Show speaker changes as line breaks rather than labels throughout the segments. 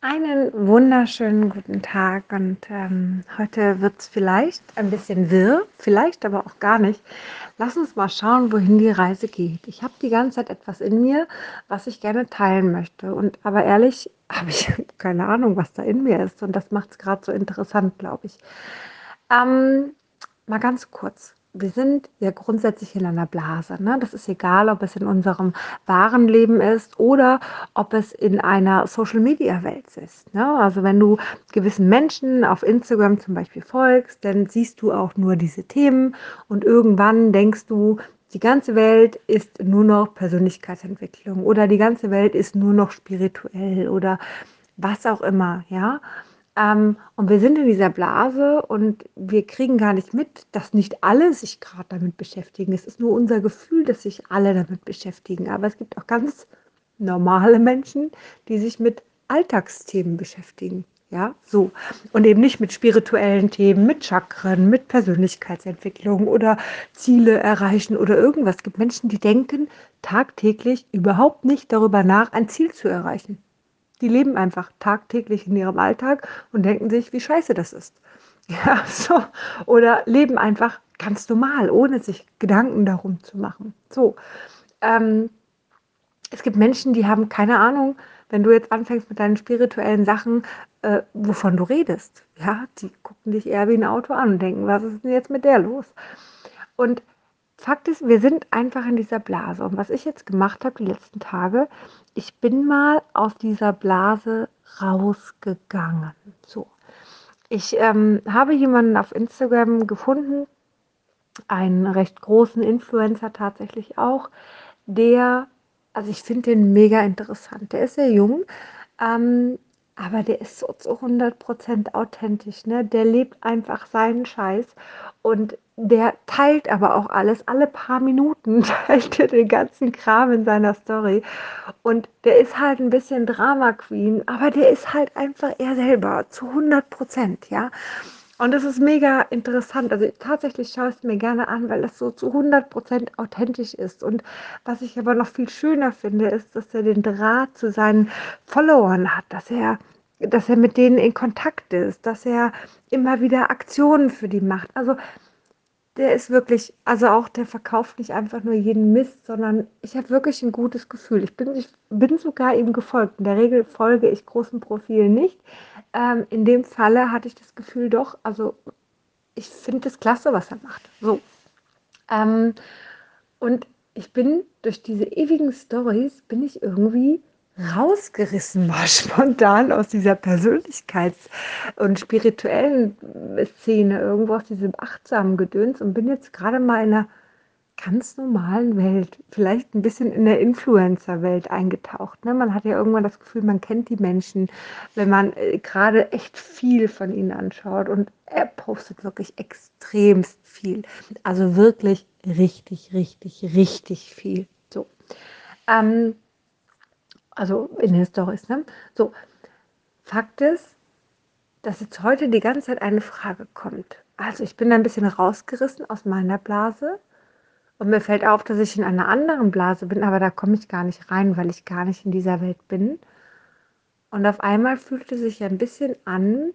Einen wunderschönen guten Tag und ähm, heute wird es vielleicht ein bisschen wirr, vielleicht aber auch gar nicht. Lass uns mal schauen, wohin die Reise geht. Ich habe die ganze Zeit etwas in mir, was ich gerne teilen möchte. Und aber ehrlich, habe ich keine Ahnung, was da in mir ist. Und das macht es gerade so interessant, glaube ich. Ähm, mal ganz kurz wir sind ja grundsätzlich in einer Blase. Ne? Das ist egal, ob es in unserem wahren Leben ist oder ob es in einer Social-Media-Welt ist. Ne? Also wenn du gewissen Menschen auf Instagram zum Beispiel folgst, dann siehst du auch nur diese Themen und irgendwann denkst du, die ganze Welt ist nur noch Persönlichkeitsentwicklung oder die ganze Welt ist nur noch spirituell oder was auch immer, ja. Ähm, und wir sind in dieser Blase und wir kriegen gar nicht mit, dass nicht alle sich gerade damit beschäftigen. Es ist nur unser Gefühl, dass sich alle damit beschäftigen. Aber es gibt auch ganz normale Menschen, die sich mit Alltagsthemen beschäftigen. Ja, so. Und eben nicht mit spirituellen Themen, mit Chakren, mit Persönlichkeitsentwicklung oder Ziele erreichen oder irgendwas. Es gibt Menschen, die denken tagtäglich überhaupt nicht darüber nach, ein Ziel zu erreichen. Die leben einfach tagtäglich in ihrem Alltag und denken sich, wie scheiße das ist. Ja, so. Oder leben einfach ganz normal, ohne sich Gedanken darum zu machen. So. Ähm, es gibt Menschen, die haben keine Ahnung, wenn du jetzt anfängst mit deinen spirituellen Sachen, äh, wovon du redest. Ja, die gucken dich eher wie ein Auto an und denken, was ist denn jetzt mit der los? Und Fakt ist, wir sind einfach in dieser Blase. Und was ich jetzt gemacht habe die letzten Tage, ich bin mal aus dieser Blase rausgegangen. So. Ich ähm, habe jemanden auf Instagram gefunden, einen recht großen Influencer tatsächlich auch, der, also ich finde den mega interessant. Der ist sehr jung, ähm, aber der ist so zu 100% authentisch. Ne? Der lebt einfach seinen Scheiß und der teilt aber auch alles. Alle paar Minuten teilt er den ganzen Kram in seiner Story. Und der ist halt ein bisschen Drama Queen, aber der ist halt einfach er selber zu 100%. Ja. Und das ist mega interessant. Also tatsächlich schaue ich es mir gerne an, weil es so zu 100% authentisch ist. Und was ich aber noch viel schöner finde, ist, dass er den Draht zu seinen Followern hat, dass er, dass er mit denen in Kontakt ist, dass er immer wieder Aktionen für die macht. Also der ist wirklich, also auch der verkauft nicht einfach nur jeden Mist, sondern ich habe wirklich ein gutes Gefühl. Ich bin, ich bin sogar ihm gefolgt. In der Regel folge ich großen Profilen nicht. Ähm, in dem Falle hatte ich das Gefühl doch, also ich finde es klasse, was er macht. So. Ähm, und ich bin durch diese ewigen Stories, bin ich irgendwie rausgerissen war spontan aus dieser Persönlichkeits- und spirituellen Szene, irgendwo aus diesem achtsamen Gedöns und bin jetzt gerade mal in einer ganz normalen Welt, vielleicht ein bisschen in der Influencer-Welt eingetaucht. Ne? Man hat ja irgendwann das Gefühl, man kennt die Menschen, wenn man äh, gerade echt viel von ihnen anschaut und er postet wirklich extremst viel. Also wirklich richtig, richtig, richtig viel. So. Ähm, also in den Stories. Ne? So, Fakt ist, dass jetzt heute die ganze Zeit eine Frage kommt. Also ich bin ein bisschen rausgerissen aus meiner Blase und mir fällt auf, dass ich in einer anderen Blase bin, aber da komme ich gar nicht rein, weil ich gar nicht in dieser Welt bin. Und auf einmal fühlte sich ein bisschen an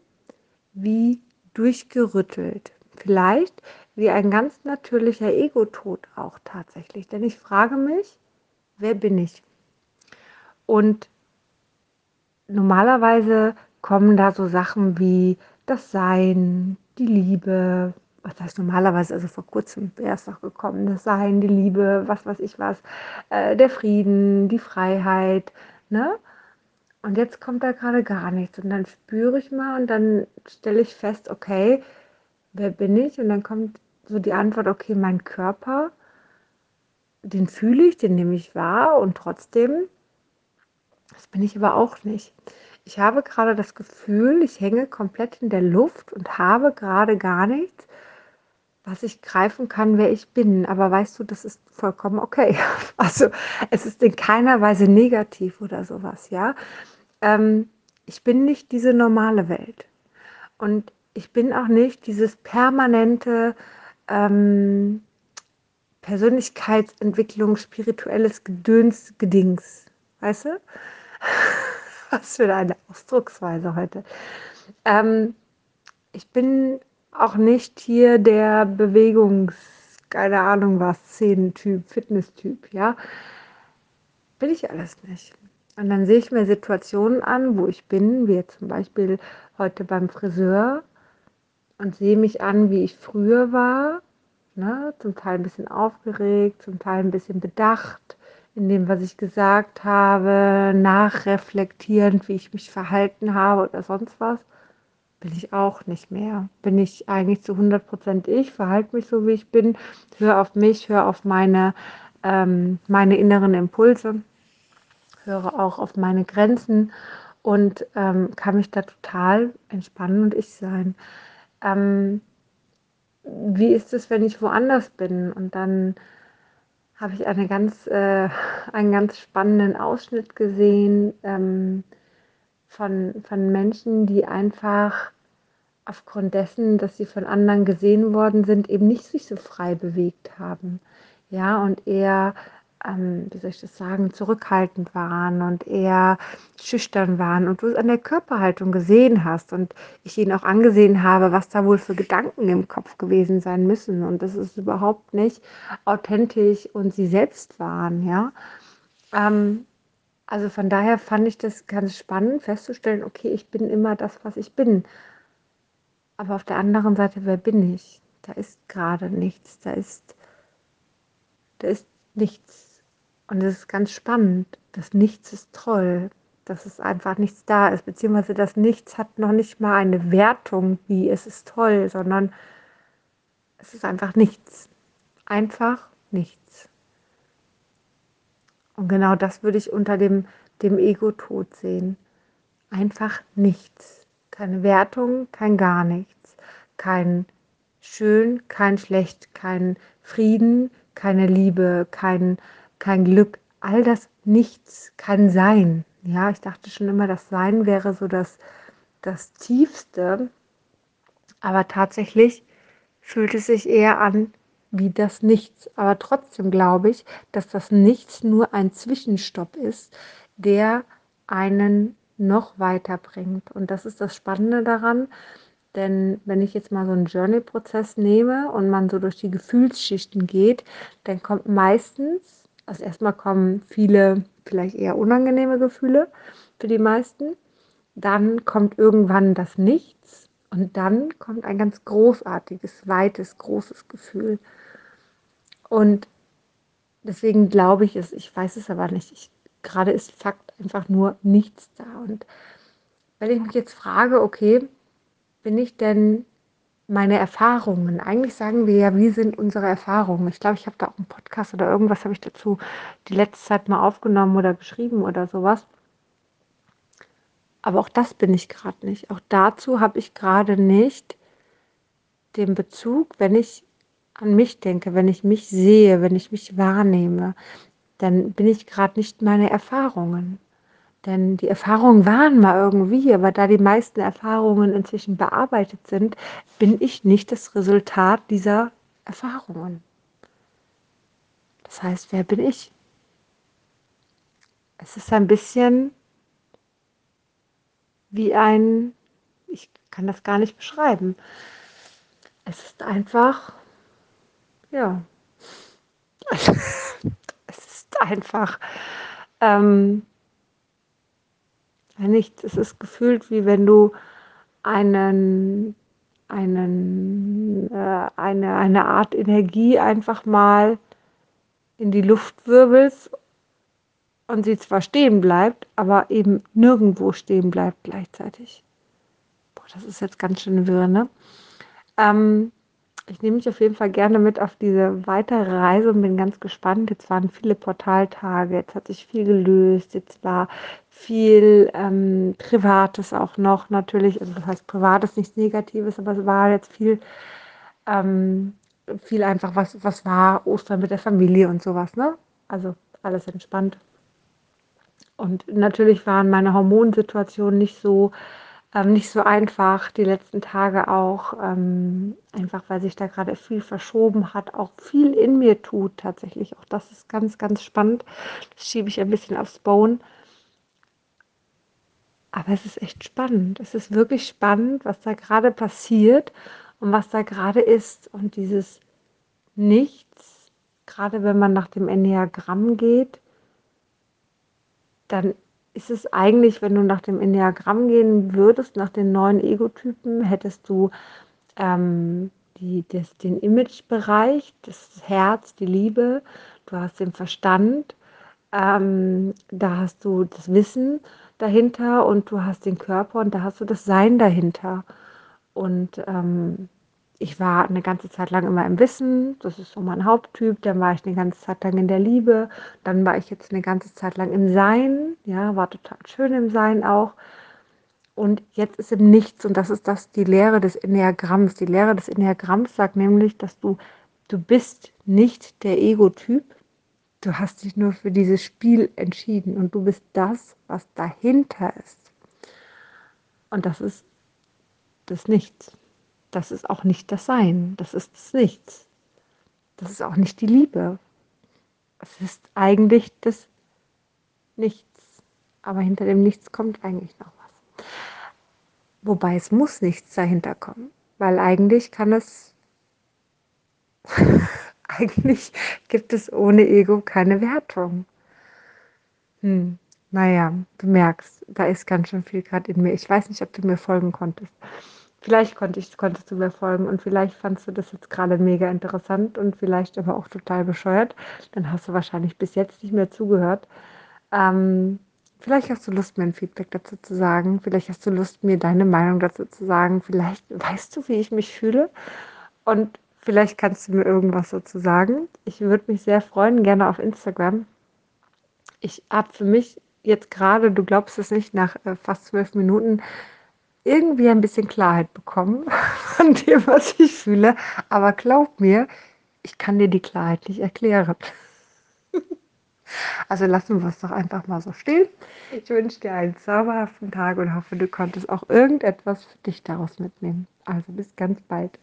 wie durchgerüttelt. Vielleicht wie ein ganz natürlicher Ego-Tod auch tatsächlich. Denn ich frage mich, wer bin ich? Und normalerweise kommen da so Sachen wie das Sein, die Liebe, was heißt normalerweise, also vor kurzem wäre es noch gekommen, das Sein, die Liebe, was weiß ich was, äh, der Frieden, die Freiheit, ne? Und jetzt kommt da gerade gar nichts. Und dann spüre ich mal und dann stelle ich fest, okay, wer bin ich? Und dann kommt so die Antwort, okay, mein Körper, den fühle ich, den nehme ich wahr und trotzdem das bin ich aber auch nicht. Ich habe gerade das Gefühl, ich hänge komplett in der Luft und habe gerade gar nichts, was ich greifen kann, wer ich bin. Aber weißt du, das ist vollkommen okay. Also es ist in keiner Weise negativ oder sowas, ja. Ähm, ich bin nicht diese normale Welt. Und ich bin auch nicht dieses permanente ähm, Persönlichkeitsentwicklung, spirituelles Gedöns, Gedings. Weißt du? Was für eine Ausdrucksweise heute. Ähm, ich bin auch nicht hier der Bewegungs, keine Ahnung was, Szenentyp, Fitnesstyp, ja. Bin ich alles nicht. Und dann sehe ich mir Situationen an, wo ich bin, wie zum Beispiel heute beim Friseur und sehe mich an, wie ich früher war. Ne? Zum Teil ein bisschen aufgeregt, zum Teil ein bisschen bedacht in dem, was ich gesagt habe, nachreflektierend, wie ich mich verhalten habe oder sonst was. Bin ich auch nicht mehr. Bin ich eigentlich zu 100% ich, verhalte mich so, wie ich bin, höre auf mich, höre auf meine, ähm, meine inneren Impulse höre auch auf meine Grenzen und ähm, kann mich da total entspannen und ich sein. Ähm, wie ist es, wenn ich woanders bin? Und dann habe ich eine ganz, äh, einen ganz spannenden Ausschnitt gesehen ähm, von, von Menschen, die einfach aufgrund dessen, dass sie von anderen gesehen worden sind, eben nicht sich so frei bewegt haben. Ja, und eher ähm, wie soll ich das sagen, zurückhaltend waren und eher schüchtern waren und du es an der Körperhaltung gesehen hast und ich ihnen auch angesehen habe, was da wohl für Gedanken im Kopf gewesen sein müssen und das ist überhaupt nicht authentisch und sie selbst waren, ja. Ähm, also von daher fand ich das ganz spannend festzustellen, okay, ich bin immer das, was ich bin. Aber auf der anderen Seite, wer bin ich? Da ist gerade nichts, da ist, da ist nichts. Und es ist ganz spannend. Das Nichts ist toll, dass es einfach nichts da ist, beziehungsweise das Nichts hat noch nicht mal eine Wertung, wie es ist toll, sondern es ist einfach nichts. Einfach nichts. Und genau das würde ich unter dem, dem Ego-Tod sehen. Einfach nichts. Keine Wertung, kein gar nichts. Kein schön, kein schlecht, kein Frieden, keine Liebe, kein kein Glück, all das Nichts kann sein. Ja, ich dachte schon immer, das Sein wäre so das, das Tiefste, aber tatsächlich fühlt es sich eher an wie das Nichts. Aber trotzdem glaube ich, dass das Nichts nur ein Zwischenstopp ist, der einen noch weiter bringt. Und das ist das Spannende daran, denn wenn ich jetzt mal so einen Journey-Prozess nehme und man so durch die Gefühlsschichten geht, dann kommt meistens also erstmal kommen viele vielleicht eher unangenehme Gefühle für die meisten. Dann kommt irgendwann das Nichts und dann kommt ein ganz großartiges, weites, großes Gefühl. Und deswegen glaube ich es, ich weiß es aber nicht. Ich, gerade ist Fakt einfach nur nichts da. Und wenn ich mich jetzt frage, okay, bin ich denn meine Erfahrungen. Eigentlich sagen wir ja, wie sind unsere Erfahrungen. Ich glaube, ich habe da auch einen Podcast oder irgendwas habe ich dazu die letzte Zeit mal aufgenommen oder geschrieben oder sowas. Aber auch das bin ich gerade nicht. Auch dazu habe ich gerade nicht den Bezug, wenn ich an mich denke, wenn ich mich sehe, wenn ich mich wahrnehme, dann bin ich gerade nicht meine Erfahrungen. Denn die Erfahrungen waren mal irgendwie, aber da die meisten Erfahrungen inzwischen bearbeitet sind, bin ich nicht das Resultat dieser Erfahrungen. Das heißt, wer bin ich? Es ist ein bisschen wie ein, ich kann das gar nicht beschreiben. Es ist einfach, ja, es ist einfach, ähm, nichts. Es ist gefühlt, wie wenn du einen, einen, äh, eine, eine Art Energie einfach mal in die Luft wirbelst und sie zwar stehen bleibt, aber eben nirgendwo stehen bleibt gleichzeitig. Boah, das ist jetzt ganz schön wirr, ne? Ähm, ich nehme mich auf jeden Fall gerne mit auf diese weitere Reise und bin ganz gespannt. Jetzt waren viele Portaltage, jetzt hat sich viel gelöst, jetzt war viel ähm, Privates auch noch natürlich. Also das heißt, Privates nichts Negatives, aber es war jetzt viel, ähm, viel einfach, was, was war, Ostern mit der Familie und sowas, ne? Also alles entspannt. Und natürlich waren meine Hormonsituationen nicht so ähm, nicht so einfach die letzten Tage auch, ähm, einfach weil sich da gerade viel verschoben hat, auch viel in mir tut tatsächlich. Auch das ist ganz, ganz spannend. Das schiebe ich ein bisschen aufs Bone. Aber es ist echt spannend. Es ist wirklich spannend, was da gerade passiert und was da gerade ist. Und dieses Nichts, gerade wenn man nach dem Enneagramm geht, dann ist es eigentlich, wenn du nach dem Enneagramm gehen würdest, nach den neuen Egotypen, hättest du ähm, die, das, den Imagebereich, das Herz, die Liebe, du hast den Verstand, ähm, da hast du das Wissen dahinter und du hast den Körper und da hast du das Sein dahinter. Und ähm, ich war eine ganze Zeit lang immer im Wissen, das ist so mein Haupttyp, dann war ich eine ganze Zeit lang in der Liebe, dann war ich jetzt eine ganze Zeit lang im Sein, ja, war total schön im Sein auch. Und jetzt ist im Nichts und das ist das die Lehre des Enneagramms. Die Lehre des Enneagramms sagt nämlich, dass du du bist nicht der Ego-Typ, du hast dich nur für dieses Spiel entschieden und du bist das, was dahinter ist. Und das ist das Nichts. Das ist auch nicht das Sein, das ist das Nichts. Das ist auch nicht die Liebe. Es ist eigentlich das Nichts. Aber hinter dem Nichts kommt eigentlich noch was. Wobei es muss nichts dahinter kommen, weil eigentlich kann es, eigentlich gibt es ohne Ego keine Wertung. Hm. Naja, du merkst, da ist ganz schön viel gerade in mir. Ich weiß nicht, ob du mir folgen konntest. Vielleicht konnte ich, konntest du mir folgen und vielleicht fandest du das jetzt gerade mega interessant und vielleicht aber auch total bescheuert. Dann hast du wahrscheinlich bis jetzt nicht mehr zugehört. Ähm, vielleicht hast du Lust, mir ein Feedback dazu zu sagen. Vielleicht hast du Lust, mir deine Meinung dazu zu sagen. Vielleicht weißt du, wie ich mich fühle. Und vielleicht kannst du mir irgendwas dazu sagen. Ich würde mich sehr freuen, gerne auf Instagram. Ich habe für mich jetzt gerade, du glaubst es nicht, nach äh, fast zwölf Minuten irgendwie ein bisschen Klarheit bekommen von dem, was ich fühle. Aber glaub mir, ich kann dir die Klarheit nicht erklären. Also lassen wir es doch einfach mal so stehen. Ich wünsche dir einen zauberhaften Tag und hoffe, du konntest auch irgendetwas für dich daraus mitnehmen. Also bis ganz bald.